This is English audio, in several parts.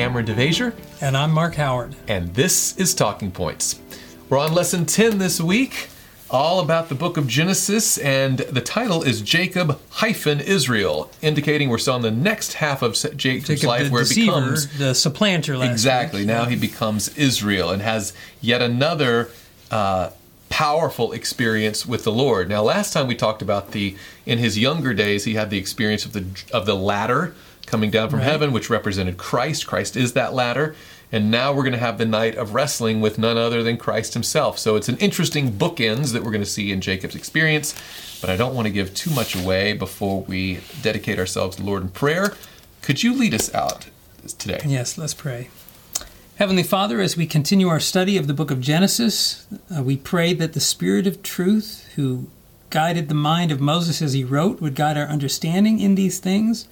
Kameron DeVasher, And I'm Mark Howard. and this is Talking Points. We're on lesson 10 this week, all about the book of Genesis, and the title is Jacob hyphen Israel, indicating we're still on the next half of Jacob's Jacob life where it becomes the supplanter Exactly. week. Now he becomes Israel and has yet another uh, powerful experience with the Lord. Now, last time we talked about the in his younger days, he had the experience of the of the ladder coming down from Right. heaven, which represented Christ. Christ is that ladder. And now we're going to have the night of wrestling with none other than Christ himself. So it's an interesting bookends that we're going to see in Jacob's experience. But I don't want to give too much away before we dedicate ourselves to the Lord in prayer. Could you lead us out today? Yes, let's pray. Heavenly Father, as we continue our study of the book of Genesis, uh, we pray that the Spirit of truth, who guided the mind of Moses as he wrote, would guide our understanding in these things.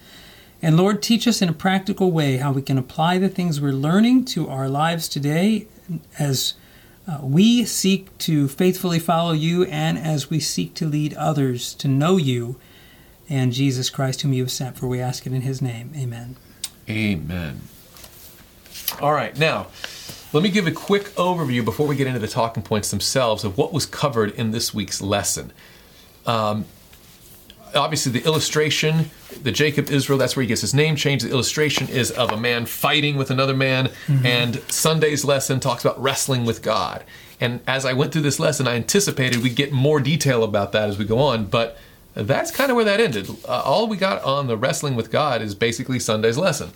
And Lord, teach us in a practical way how we can apply the things we're learning to our lives today as uh, we seek to faithfully follow you and as we seek to lead others to know you and Jesus Christ, whom you have sent. For we ask it in his name. Amen. Amen. All right, now let me give a quick overview before we get into the talking points themselves of what was covered in this week's lesson. Um, obviously, the illustration, the Jacob Israel, that's where he gets his name changed. The illustration is of a man fighting with another man, and Sunday's lesson talks about wrestling with God. And as I went through this lesson, I anticipated we'd get more detail about that as we go on, but that's kind of where that ended. Uh, all we got on the wrestling with God is basically Sunday's lesson.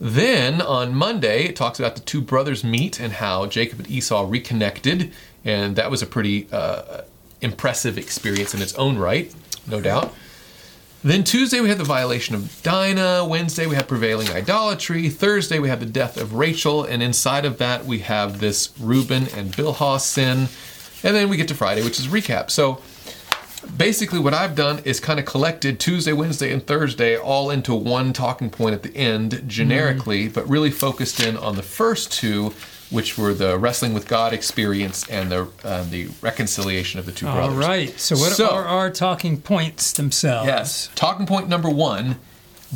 Then on Monday, it talks about the two brothers meet and how Jacob and Esau reconnected, and that was a pretty uh, impressive experience in its own right, no doubt. Then Tuesday we had the violation of Dinah. Wednesday we had prevailing idolatry. Thursday we had the death of Rachel, and inside of that we have this Reuben and Bilhah sin. And then we get to Friday, which is recap. So basically what I've done is kind of collected Tuesday, Wednesday, and Thursday all into one talking point at the end mm-hmm. generically, but really focused in on the first two, which were the wrestling with God experience and the uh, the reconciliation of the two All brothers. right. So, what So- are our talking points themselves? Yes. Talking point number one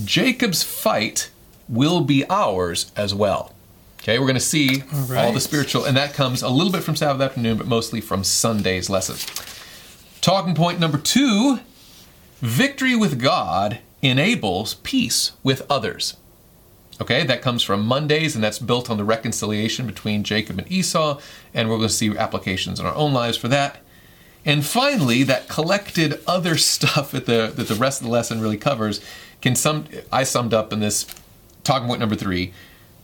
Jacob's fight will be ours as well. Okay, we're going to see All all, right. the spiritual, and that comes a little bit from Sabbath afternoon, but mostly from Sunday's lesson. Talking point number two victory with God enables peace with others. Okay, that comes from Mondays, and that's built on the reconciliation between Jacob and Esau, and we're going to see applications in our own lives for that. And finally, that collected other stuff that the that the rest of the lesson really covers can some I summed up in this talking point number three.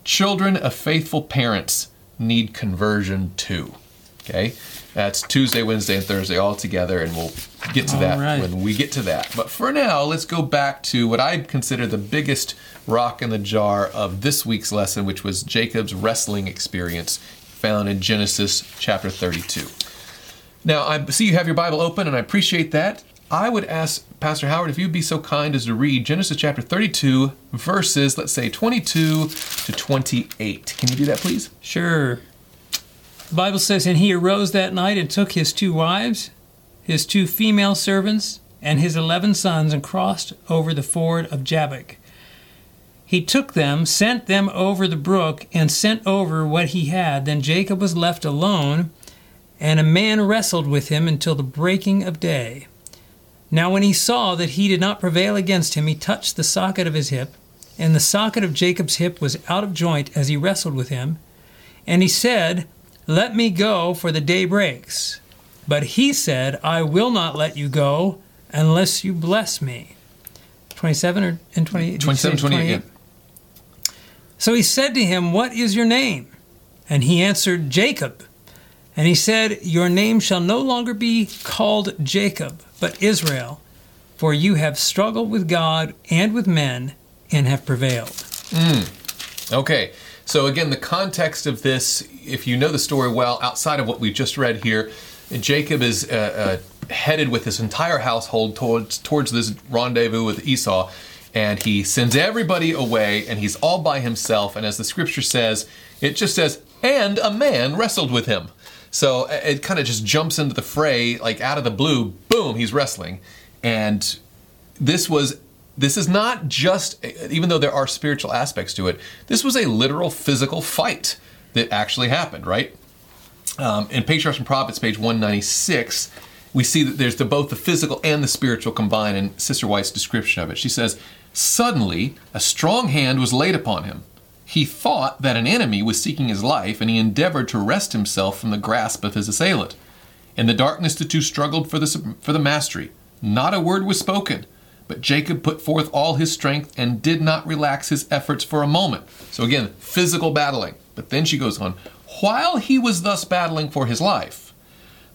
Children of faithful parents need conversion too. Okay, that's Tuesday, Wednesday, and Thursday all together, and we'll get to All that right. when we get to that. But for now, let's go back to what I consider the biggest rock in the jar of this week's lesson, which was Jacob's wrestling experience found in Genesis chapter 32. Now, I see you have your Bible open, and I appreciate that. I would ask Pastor Howard if you'd be so kind as to read Genesis chapter 32, verses, let's say 22 to 28. Can you do that, please? Sure. The Bible says, And he arose that night and took his two wives, his two female servants, and his eleven sons, and crossed over the ford of Jabbok. He took them, sent them over the brook, and sent over what he had. Then Jacob was left alone, and a man wrestled with him until the breaking of day. Now, when he saw that he did not prevail against him, he touched the socket of his hip, and the socket of Jacob's hip was out of joint as he wrestled with him. And he said, Let me go, for the day breaks. But he said, I will not let you go unless you bless me. 27 or and 20, did you 27, say 28. yeah. So he said to him, What is your name? And he answered, Jacob. And he said, Your name shall no longer be called Jacob, but Israel, for you have struggled with God and with men and have prevailed. Hmm. Okay, so again, the context of this, if you know the story well, outside of what we just read here, Jacob is uh, uh, headed with his entire household towards towards this rendezvous with Esau, and he sends everybody away, and he's all by himself. And as the scripture says, it just says, "And a man wrestled with him." So uh, it kind of just jumps into the fray, like out of the blue. Boom, he's wrestling, and this was this is not just, even though there are spiritual aspects to it, this was a literal physical fight that actually happened, right? Um, in Patriarchs and Prophets, page 196, we see that there's the, both the physical and the spiritual combined in Sister White's description of it. She says, Suddenly, a strong hand was laid upon him. He thought that an enemy was seeking his life, and he endeavored to wrest himself from the grasp of his assailant. In the darkness, the two struggled for the, for the mastery. Not a word was spoken, but Jacob put forth all his strength and did not relax his efforts for a moment. So, again, physical battling. But then she goes on While he was thus battling for his life,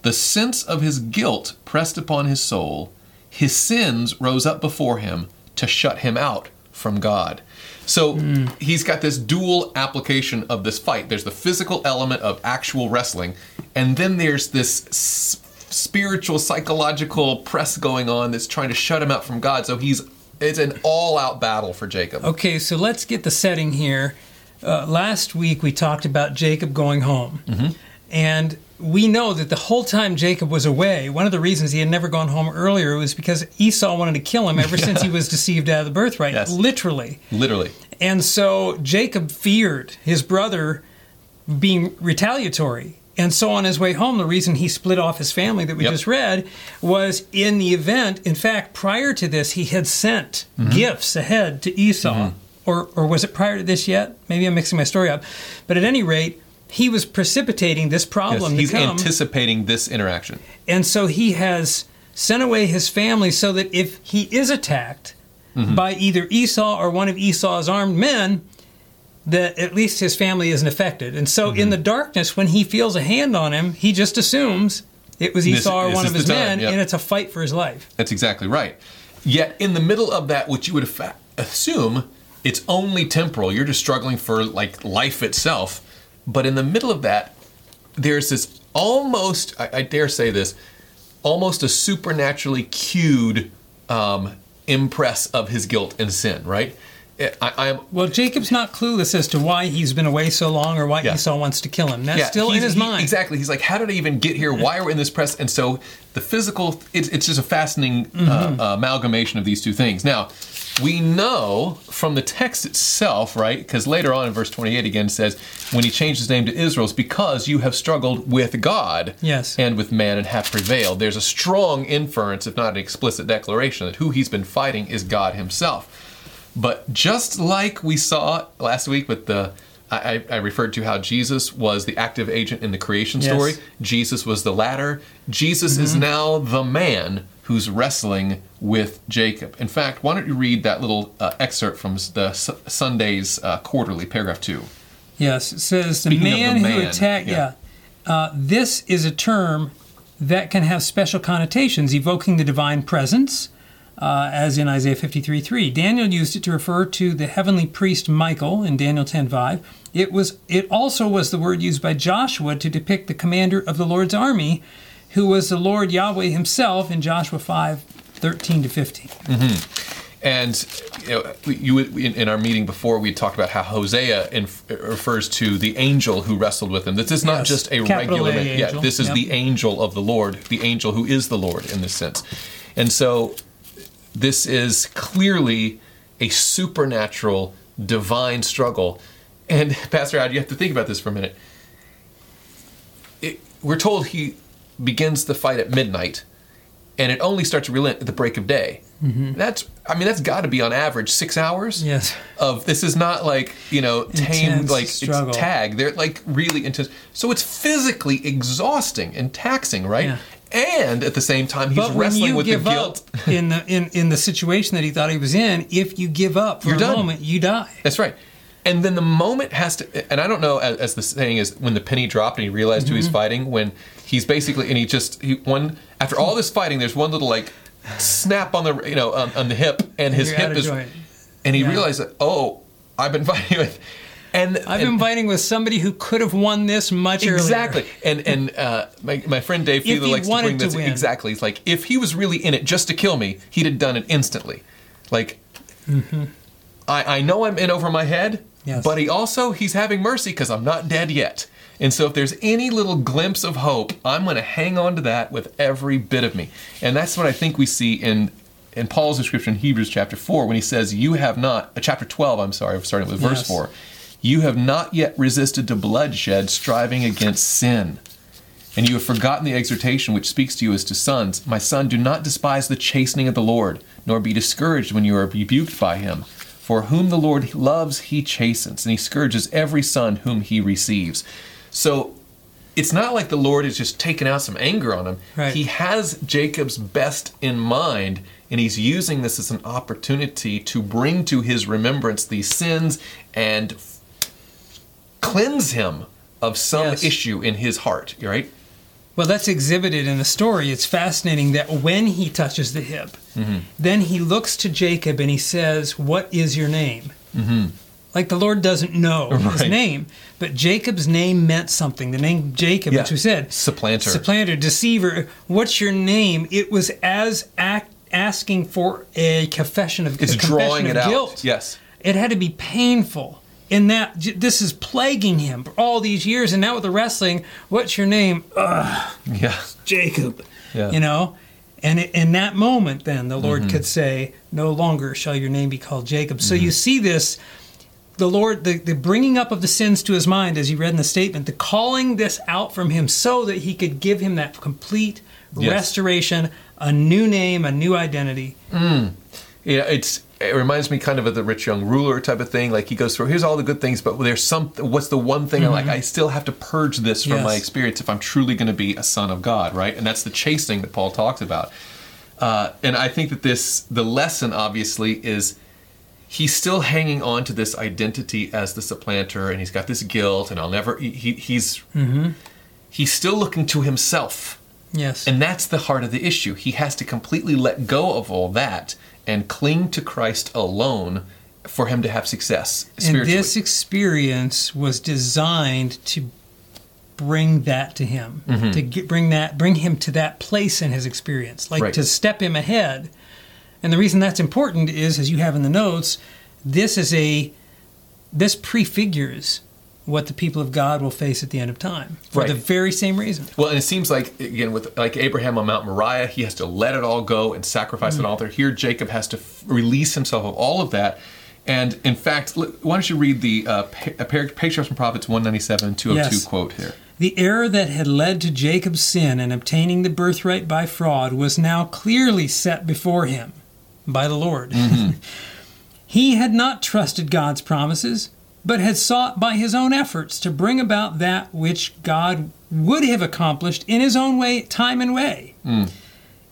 the sense of his guilt pressed upon his soul. His sins rose up before him to shut him out from God. So mm. he's got this dual application of this fight. There's the physical element of actual wrestling, and then there's this spiritual, psychological press going on that's trying to shut him out from God. So he's it's an all-out battle for Jacob. Okay, so let's get the setting here. Uh, last week we talked about Jacob going home, mm-hmm. and we know that the whole time Jacob was away, one of the reasons he had never gone home earlier was because Esau wanted to kill him ever since he was deceived out of the birthright. Yes. Literally. Literally. And so Jacob feared his brother being retaliatory. And so on his way home, the reason he split off his family that we yep. just read was in the event, in fact, prior to this, he had sent mm-hmm. gifts ahead to Esau. Mm-hmm. Or, or was it prior to this yet? Maybe I'm mixing my story up. But at any rate, he was precipitating this problem. Yes, he's anticipating this interaction. And so he has sent away his family so that if he is attacked mm-hmm. by either Esau or one of Esau's armed men, that at least his family isn't affected. And so mm-hmm. in the darkness, when he feels a hand on him, he just assumes it was Esau this, or one of his men, yep. and it's a fight for his life. That's exactly right. Yet in the middle of that, which you would assume it's only temporal, you're just struggling for like life itself but in the middle of that, there's this almost, I, I dare say this, almost a supernaturally cued um, impress of his guilt and sin, right? I, am well, Jacob's not clueless as to why he's been away so long or why yeah. Esau wants to kill him. That's yeah, still in his he, mind. Exactly. He's like, how did I even get here? Why are we in this press? And so the physical, it's, it's just a fascinating mm-hmm. uh, amalgamation of these two things. Now, we know from the text itself, right? Because later on in verse 28 again says, when he changed his name to Israel, it's because you have struggled with God yes. and with man and have prevailed. There's a strong inference, if not an explicit declaration, that who he's been fighting is God himself. But just like we saw last week with the I, I, referred to how Jesus was the active agent in the creation story. Yes. Jesus was the ladder. Jesus mm-hmm. is now the man who's wrestling with Jacob. In fact, why don't you read that little uh, excerpt from the S- Sunday's uh, quarterly, paragraph two? Yes, it says the man, the man, who attacked. Yeah, yeah. Uh, this is a term that can have special connotations, evoking the divine presence. Uh, as in Isaiah 53 3. Daniel used it to refer to the heavenly priest Michael in Daniel 10 5. It, was, it also was the word used by Joshua to depict the commander of the Lord's army who was the Lord Yahweh himself in Joshua 5 13 to 15. Mm-hmm. And you, know, you in, in, our meeting before, we talked about how Hosea in, refers to the angel who wrestled with him. This is not yes. just a Capital regular. A yeah, this is yep. the angel of the Lord, the angel who is the Lord in this sense. And so, this is clearly a supernatural, divine struggle. And Pastor Ad, you have to think about this for a minute. It, we're told he begins the fight at midnight, and it only starts to relent at the break of day. Mm-hmm. That's, I mean, that's got to be on average six hours. Yes. Of this is not like you know tame like struggle. it's tag. They're like really intense. So it's physically exhausting and taxing, right? Yeah. And at the same time, he's wrestling with the guilt. in the in, in the situation that he thought he was in, if you give up for You're a done. moment, you die. That's right. And then the moment has to, and I don't know, as, as the saying is, when the penny dropped and he realized mm-hmm. who he's mm-hmm. fighting, when he's basically and he just he one after all this fighting there's one little like snap on the you know on, on the hip and his hip is joint. and he yeah. realized that oh I've been fighting with and I've and, been fighting with somebody who could have won this much exactly. earlier. and and uh, my, my friend Dave Fiedler likes to bring this to exactly. It's like if he was really in it just to kill me, he'd have done it instantly. Like mm-hmm. I I know I'm in over my head, yes. but he also he's having mercy because I'm not dead yet. And so if there's any little glimpse of hope, I'm going to hang on to that with every bit of me. And that's what I think we see in in Paul's description in Hebrews chapter 4 when he says, You have not, uh, chapter 12, I'm sorry, I'm starting with verse Yes. 4, you have not yet resisted to bloodshed, striving against sin. And you have forgotten the exhortation which speaks to you as to sons. My son, do not despise the chastening of the Lord, nor be discouraged when you are rebuked by him. For whom the Lord loves, he chastens, and he scourges every son whom he receives. So it's not like the Lord is just taking out some anger on him. Right. He has Jacob's best in mind, and he's using this as an opportunity to bring to his remembrance these sins and f- cleanse him of some Yes. issue in his heart, right? Well, that's exhibited in the story. It's fascinating that when he touches the hip, Mm-hmm. then he looks to Jacob and he says, What is your name? Mm-hmm. Like the Lord doesn't know his name, but Jacob's name meant something. The name Jacob, Yeah. which we said, Supplanter. supplanter, deceiver. What's your name? It was as act, asking for a confession of It's a confession drawing of it out. guilt. Yes. It had to be painful. In that this is plaguing him for all these years, and now with the wrestling, what's your name? Ugh, Yeah. Jacob. Yeah. You know? And in that moment, then the Lord mm-hmm. could say, No longer shall your name be called Jacob. So you mm-hmm. see this, the Lord, the, the bringing up of the sins to his mind, as you read in the statement, the calling this out from him so that he could give him that complete Yes. restoration, a new name, a new identity. Mm. Yeah, it's it reminds me kind of of the rich young ruler type of thing. Like he goes through, here's all the good things, but there's some. What's the one thing I'm like? I still have to purge this from my experience if I'm truly going to be a son of God, right? And that's the chastening that Paul talks about. Uh, and I think that this, the lesson obviously is he's still hanging on to this identity as the supplanter, and he's got this guilt, and I'll never. He, he- he's he's still looking to himself. Yes. And that's the heart of the issue. He has to completely let go of all that and cling to Christ alone for him to have success And this experience was designed to bring that to him, Mm-hmm. to get, bring that, bring him to that place in his experience, like Right. to step him ahead. And the reason that's important is, as you have in the notes, this is a, this prefigures what the people of God will face at the end of time for Right. the very same reason. well, and it seems like again with like Abraham on Mount Moriah, he has to let it all go and sacrifice Mm. an altar. Here, Jacob has to f- release himself of all of that. And in fact, why don't you read the uh, uh, Patriarchs and Prophets 197 202 Yes. quote here? The error that had led to Jacob's sin in obtaining the birthright by fraud was now clearly set before him by the Lord. he had not trusted God's promises, but had sought by his own efforts to bring about that which God would have accomplished in his own way, time and way. Hmm.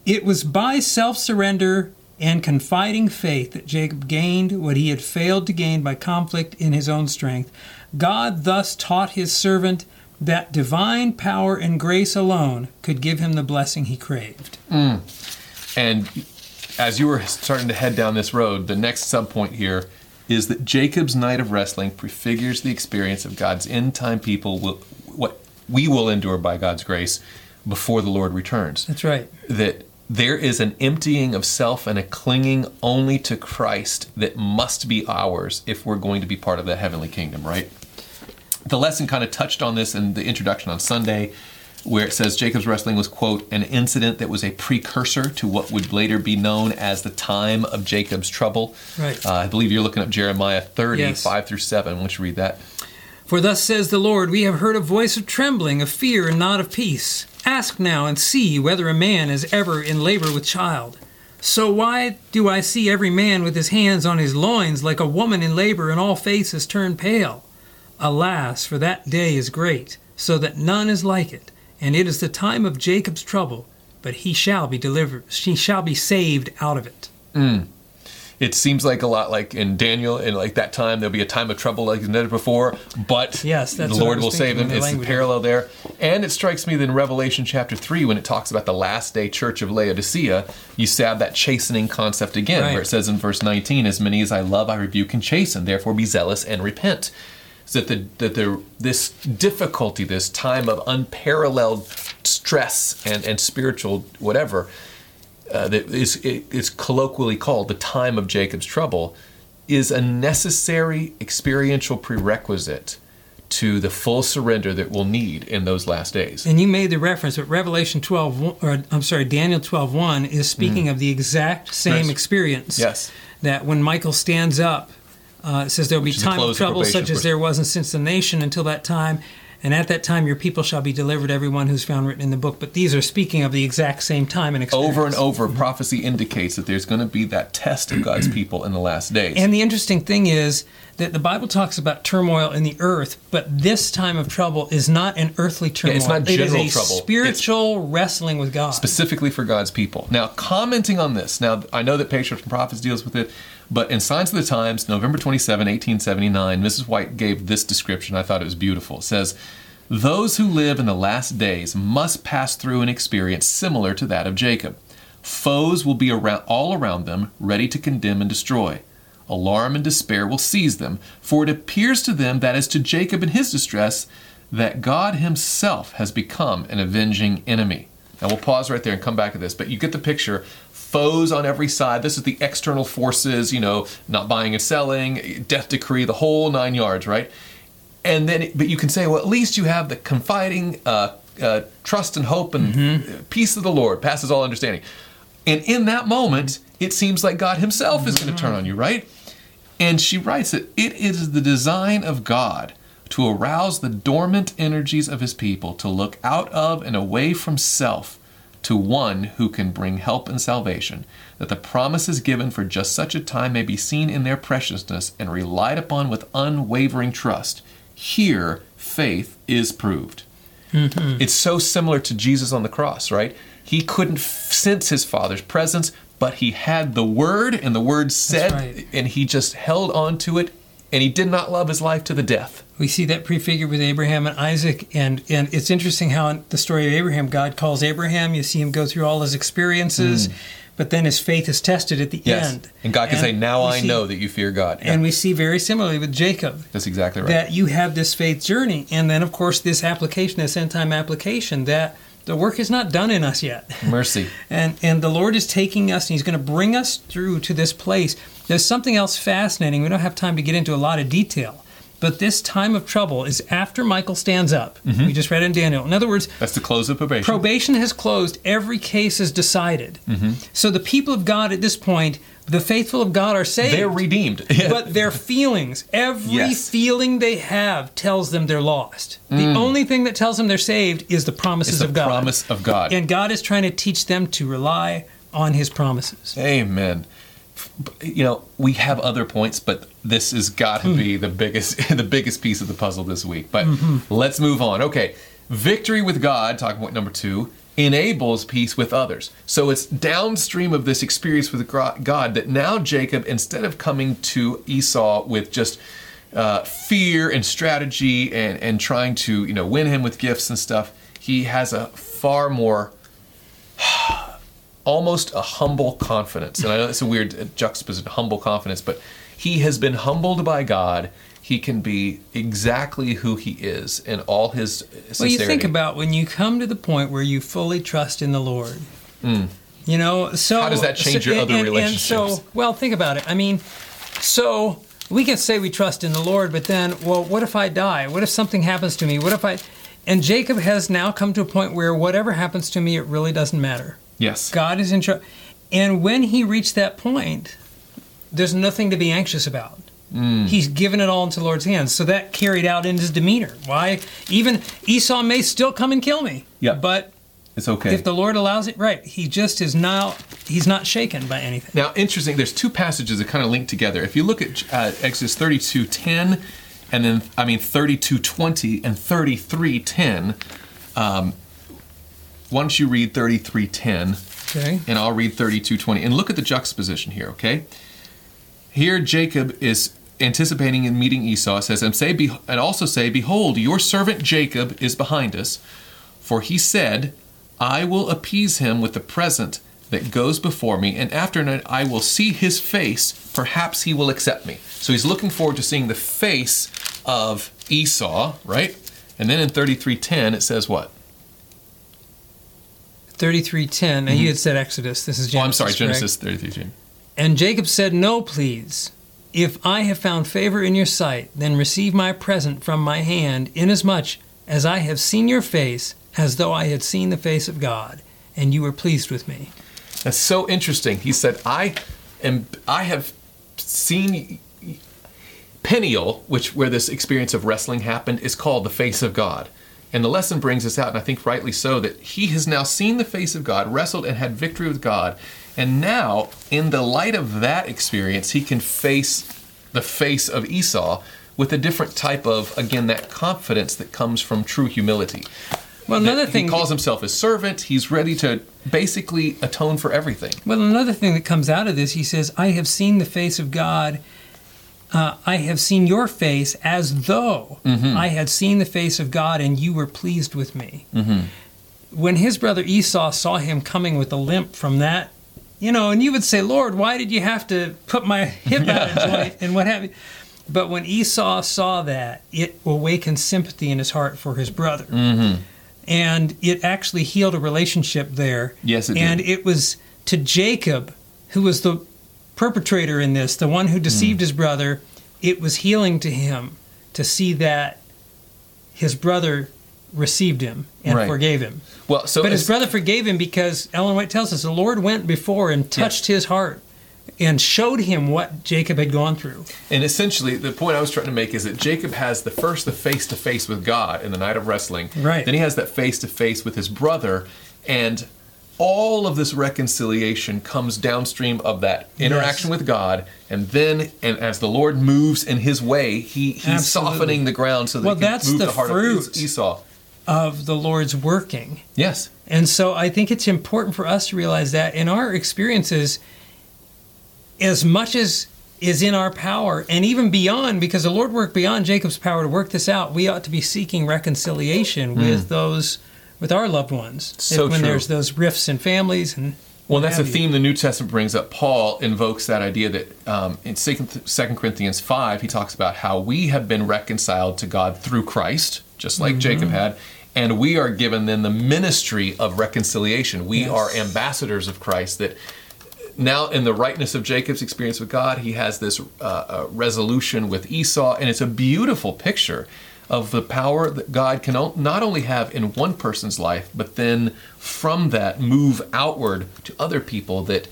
It was by self surrender and confiding faith that Jacob gained what he had failed to gain by conflict in his own strength. God thus taught his servant that divine power and grace alone could give him the blessing he craved. Hmm. And as you were starting to head down this road, the next subpoint here is that Jacob's night of wrestling prefigures the experience of God's end time people, will, what we will endure by God's grace before the Lord returns. That's right. That there is an emptying of self and a clinging only to Christ that must be ours if we're going to be part of the heavenly kingdom, right? The lesson kind of touched on this in the introduction on Sunday, where it says Jacob's wrestling was, quote, an incident that was a precursor to what would later be known as the time of Jacob's trouble. Right. Uh, I believe you're looking up Jeremiah 30, Yes. 5 through 7. Why don't you read that? For thus says the Lord, We have heard a voice of trembling, of fear, and not of peace. Ask now and see whether a man is ever in labor with child. So why do I see every man with his hands on his loins like a woman in labor, and all faces turn pale? Alas, for that day is great, so that none is like it, and it is the time of Jacob's trouble, but he shall be delivered, She shall be saved out of it. Hmm. It seems like a lot like in Daniel, in like that time, there'll be a time of trouble like never before, but Yes, that's the Lord will save in the It's the parallel there. And it strikes me that in Revelation chapter 3, when it talks about the last day church of Laodicea, you have that chastening concept again, Right. where it says in verse 19, As many as I love, I rebuke and chasten, therefore be zealous and repent. So that, the, that the, this difficulty, this time of unparalleled stress and, and spiritual whatever, uh, that is colloquially called the time of Jacob's trouble, is a necessary experiential prerequisite to the full surrender that we'll need in those last days. And you made the reference, but Revelation 12, or I'm sorry, Daniel 12:1 is speaking of the exact same Mm. Yes. experience. Yes. That when Michael stands up, uh, it says there will be time of of trouble such as there wasn't since the nation until that time. And at that time, your people shall be delivered, everyone who's found written in the book. But these are speaking of the exact same time and experience. Over and over, prophecy indicates that there's going to be that test of God's people in the last days. And the interesting thing is that the Bible talks about turmoil in the earth, but this time of trouble is not an earthly turmoil. it's not It is a trouble. spiritual wrestling with God. specifically for God's people. Now, commenting on this, now I know that Patriarchs and Prophets deals with it, but in Signs of the Times, November 27, 1879, Mrs. White gave this description. I thought it was beautiful. It says, Those who live in the last days must pass through an experience similar to that of Jacob. Foes will be around, all around them, ready to condemn and destroy. Alarm and despair will seize them, for it appears to them that as to Jacob in his distress, that God himself has become an avenging enemy. Now we'll pause right there and come back to this, but you get the picture. Foes on every side. This is the external forces, you know, not buying and selling, death decree, the whole nine yards, right? And then, but you can say, well, at least you have the confiding uh, uh, trust and hope and peace of the Lord passes all understanding. And in that moment, it seems like God Himself is going to turn on you, right? And she writes that it is the design of God to arouse the dormant energies of His people to look out of and away from self to one who can bring help and salvation, that the promises given for just such a time may be seen in their preciousness and relied upon with unwavering trust. Here, faith is proved. Mm-hmm. It's so similar to Jesus on the cross, right? He couldn't f- sense his Father's presence, but he had the Word, and the Word said, right. and he just held on to it, and he did not love his life to the death. We see that prefigured with Abraham and Isaac, and and it's interesting how in the story of Abraham, God calls Abraham. You see him go through all his experiences, mm. but then his faith is tested at the end. And God can say, Now I see- know that you fear God. Yeah, And we see very similarly with Jacob that's exactly right. that you have this faith journey, and then of course this application, this end time application, that the work is not done in us yet. Mercy. And and the Lord is taking us and He's going to bring us through to this place. There's something else fascinating. We don't have time to get into a lot of detail. But this time of trouble is after Michael stands up. Mm-hmm. We just read in Daniel. In other words, That's the close of probation. probation has closed. Every case is decided. Mm-hmm. So the people of God at this point, the faithful of God are saved. They're redeemed. but their feelings, every Yes. feeling they have tells them they're lost. The mm. only thing that tells them they're saved is the promises It's the of God. promise of God. And God is trying to teach them to rely on his promises. Amen. You know, we have other points, but this has got to hmm. be the biggest the biggest piece of the puzzle this week. But mm-hmm. let's move on. Okay. Victory with God, talking point number 2, enables peace with others. So it's downstream of this experience with God that now Jacob instead of coming to Esau with just uh, fear and strategy and and trying to, you know, win him with gifts and stuff, he has a far more almost a humble confidence. And I know it's a weird juxtaposition, humble confidence, but he has been humbled by God. He can be exactly who he is in all his sincerity. Well, you think about when you come to the point where you fully trust in the Lord. Mm. You know, so. How does that change so- your and- other and- And so, well, think about it. I mean, so we can say we trust in the Lord, but then, well, what if I die? What if something happens to me? What if I? And Jacob has now come to a point where whatever happens to me, it really doesn't matter. yes. God is in charge. And when he reached that point, there's nothing to be anxious about. Mm. He's given it all into the Lord's hands. So that carried out in his demeanor. Why? Even Esau may still come and kill me. Yeah. But It's okay. if the Lord allows it, right, he just is now, he's not shaken by anything. Now, interesting. There's two passages that kind of link together. If you look at uh, Exodus 32:10, and then I mean 32 20 and 33:10. Um, why don't you read 33 10? Okay. and I'll read 32 20. and look at the juxtaposition here. Okay. Here, Jacob is anticipating in meeting Esau. It says, and say, be- and also say, behold, your servant Jacob is behind us, for he said, I will appease him with the present that goes before me, and after night I will see his face. Perhaps he will accept me. So he's looking forward to seeing the face of Esau, right? And then in 33:10 it says what? 33:10. Now you mm-hmm. had said Exodus. This is Genesis. oh, I'm sorry? Genesis 33:10. And Jacob said, No, please. If I have found favor in your sight, then receive my present from my hand, inasmuch as I have seen your face, as though I had seen the face of God, and you were pleased with me. That's so interesting. He said, "I am. I have seen." Peniel, which where this experience of wrestling happened, is called the face of God. And the lesson brings us out, and I think rightly so, that he has now seen the face of God, wrestled and had victory with God. And now, in the light of that experience, he can face the face of Esau with a different type of, again, that confidence that comes from true humility. Well, another thing he calls himself his servant. He's ready to basically atone for everything. Well, another thing that comes out of this, he says, I have seen the face of God. Uh, I have seen your face as though I had seen the face of God and you were pleased with me. When his brother Esau saw him coming with a limp from that, you know, and you would say, Lord, why did you have to put my hip out of joint and what have you? But when Esau saw that, it awakened sympathy in his heart for his brother. Mm-hmm. And it actually healed a relationship there. Yes, it and did. it was to Jacob, who was the perpetrator in this, the one who deceived mm. his brother, it was healing to him to see that his brother received him and Right. forgave him. Well, so but his brother forgave him because Ellen White tells us the Lord went before and touched his heart and showed him what Jacob had gone through. And essentially, the point I was trying to make is that Jacob has the first the face to face with God in the night of wrestling. Right. Then he has that face to face with his brother, and all of this reconciliation comes downstream of that interaction Yes. with God. And then, and as the Lord moves in His way, He he's Absolutely. softening the ground so that Well, he can that's move the the heart fruit. of Es- Esau. Of the Lord's working. Yes. And so I think it's important for us to realize that in our experiences, as much as is in our power, and even beyond, because the Lord worked beyond Jacob's power to work this out, we ought to be seeking reconciliation with those, with our loved ones. So when true. there's those rifts in families and Well, that's a you. theme the New Testament brings up. Paul invokes that idea that um, in 2 Corinthians 5, he talks about how we have been reconciled to God through Christ, just like Jacob had, and we are given then the ministry of reconciliation. We Yes. are ambassadors of Christ that now in the rightness of Jacob's experience with God, he has this uh, uh, resolution with Esau, and it's a beautiful picture of the power that God can o- not only have in one person's life, but then from that move outward to other people. That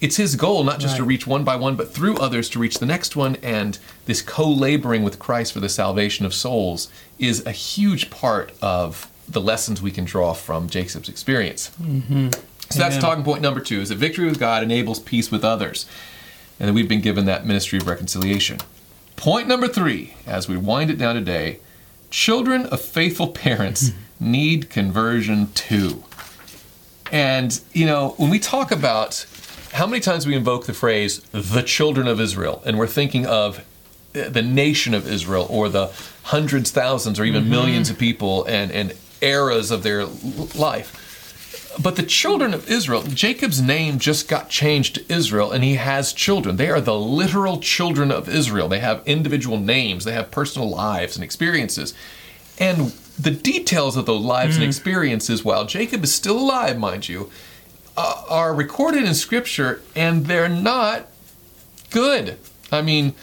it's his goal not just to reach one by one, but through others to reach the next one. And this co-laboring with Christ for the salvation of souls is a huge part of the lessons we can draw from Jacob's experience. Mm-hmm. So that's talking point number two: is that victory with God enables peace with others, and that we've been given that ministry of reconciliation. Point number three, as we wind it down today, children of faithful parents mm-hmm. need conversion too. And you know, when we talk about how many times we invoke the phrase "the children of Israel," and we're thinking of the nation of Israel or the hundreds, thousands, or even mm-hmm. millions of people and and eras of their life. But the children of Israel, Jacob's name just got changed to Israel, and he has children. They are the literal children of Israel. They have individual names, they have personal lives and experiences. And the details of those lives and mm. experiences, while Jacob is still alive, mind you, uh, are recorded in Scripture, and they're not good. I mean,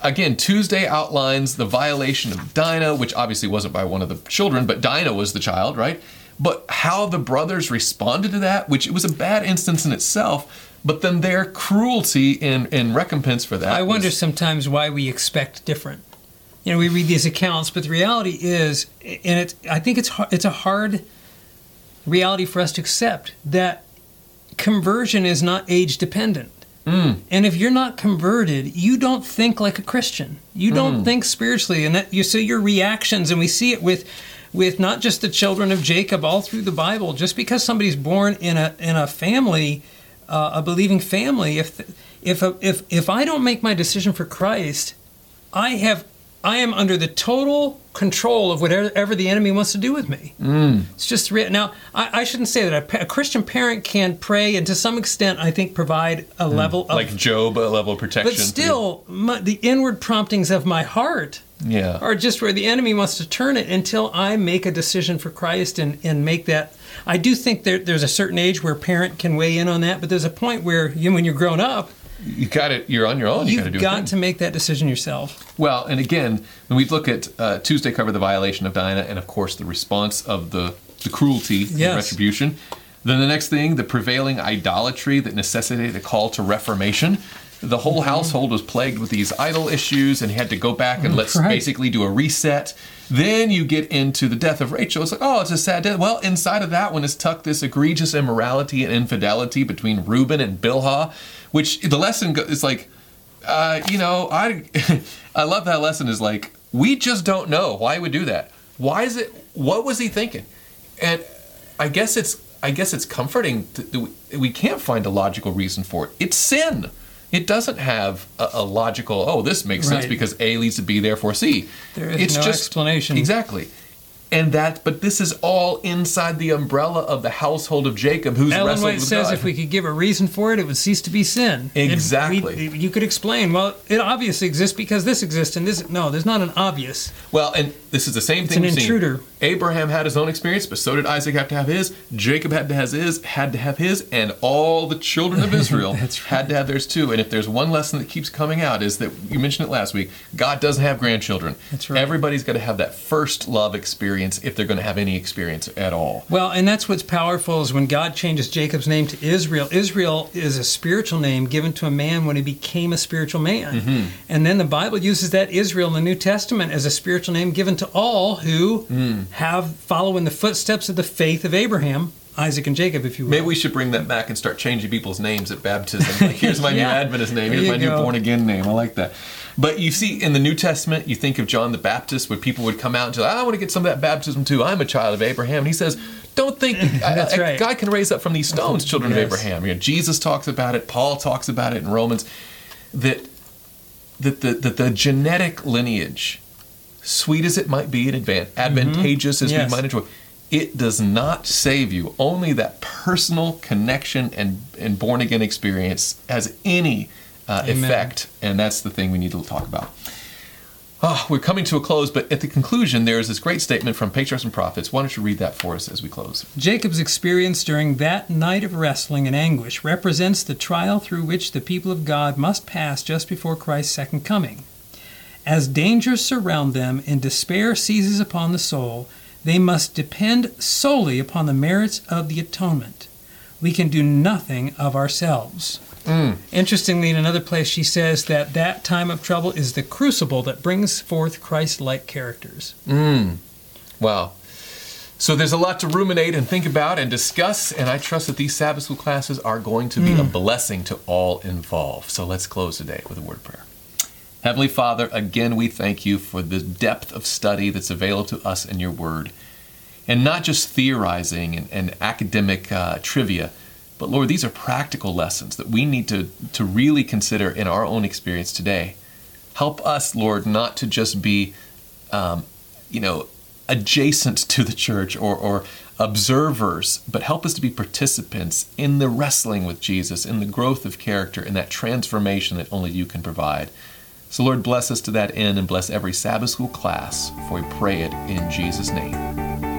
again, Tuesday outlines the violation of Dinah, which obviously wasn't by one of the children, but Dinah was the child, right? But how the brothers responded to that, which it was a bad instance in itself, but then their cruelty in, in recompense for that. I wonder sometimes why we expect different. You know, we read these accounts, but the reality is, and it's I think it's it's a hard reality for us to accept that conversion is not age dependent. And if you're not converted, you don't think like a Christian. You don't think spiritually, and that you see your reactions, and we see it with with not just the children of Jacob all through the Bible. Just because somebody's born in a in a family, uh, a believing family, if if if if I don't make my decision for Christ, I have I am under the total control of whatever the enemy wants to do with me. Mm. It's just re- now I, I shouldn't say that a, a Christian parent can pray and to some extent I think provide a level of like Job, a level of protection. but still my, the inward promptings of my heart yeah. are just where the enemy wants to turn it until I make a decision for Christ and, and make that. I do think there, there's a certain age where a parent can weigh in on that, but there's a point where you, when you're grown up, you got it. You're on your own. You got to You've do got to make that decision yourself. Well, and again, when we look at uh, Tuesday cover the violation of Dinah, and of course the response of the the cruelty and Yes. retribution. Then the next thing, the prevailing idolatry that necessitated a call to reformation. The whole Mm-hmm. household was plagued with these idol issues, and had to go back and let's Right. basically do a reset. Then you get into the death of Rachel. It's like, oh, it's a sad death. Well, inside of that one is tucked this egregious immorality and infidelity between Reuben and Bilhah, which the lesson is like, uh, you know, I I love that lesson is like we just don't know why he would do that. Why is it? What was he thinking? And I guess it's I guess it's comforting. To, we- can't find a logical reason for it. It's sin. It doesn't have a, a logical. Oh, this makes sense because A leads to B, therefore C. There is it's no just explanation. Exactly. And that, but this is all inside the umbrella of the household of Jacob, who's Ellen wrestled White with says God. if we could give a reason for it, it would cease to be sin. Exactly. we- you could explain, well, it obviously exists because this exists and this. No, there's not an obvious. Well, and this is the same thing. an we've seen. intruder. Abraham had his own experience, but so did Isaac have to have his. Jacob had to have his, had to have his, and all the children of Israel right. had to have theirs too. And if there's one lesson that keeps coming out, is that you mentioned it last week. God doesn't have grandchildren. That's right. Everybody's got to have that first love experience if they're going to have any experience at all. Well, and that's what's powerful is when God changes Jacob's name to Israel. Israel is a spiritual name given to a man when he became a spiritual man. Mm-hmm. And then the Bible uses that Israel in the New Testament as a spiritual name given to all who Mm. have follow in the footsteps of the faith of Abraham, Isaac and Jacob, if you will. Maybe we should bring that back and start changing people's names at baptism. Like, here's my new Adventist name. Here's my new born again name. I like that. But you see, in the New Testament, you think of John the Baptist, where people would come out and say, I want to get some of that baptism too. I'm a child of Abraham. And he says, Don't think I- I- right. God can raise up from these stones children of Abraham. You know, Jesus talks about it, Paul talks about it in Romans, that, that, the, that the genetic lineage, sweet as it might be in advan advantageous as Mm-hmm. Yes. we might enjoy, it does not save you. Only that personal connection and, and born again experience has any uh, effect, and that's the thing we need to talk about. Oh, we're coming to a close, but at the conclusion, there is this great statement from Patriarchs and Prophets. Why don't you read that for us as we close? Jacob's experience during that night of wrestling and anguish represents the trial through which the people of God must pass just before Christ's second coming. As dangers surround them and despair seizes upon the soul, they must depend solely upon the merits of the atonement. We can do nothing of ourselves. Mm. Interestingly, in another place, she says that that time of trouble is the crucible that brings forth Christ like characters. Mm. Wow. So there's a lot to ruminate and think about and discuss, and I trust that these Sabbath school classes are going to be a mm. blessing to all involved. So let's close today with a word of prayer. Heavenly Father, again, we thank you for the depth of study that's available to us in your word. And not just theorizing and, and academic uh, trivia, but Lord, these are practical lessons that we need to, to really consider in our own experience today. Help us, Lord, not to just be, um, you know, adjacent to the church or, or observers, but help us to be participants in the wrestling with Jesus, in the growth of character, in that transformation that only you can provide. So, Lord, bless us to that end and bless every Sabbath school class, for we pray it in Jesus' name.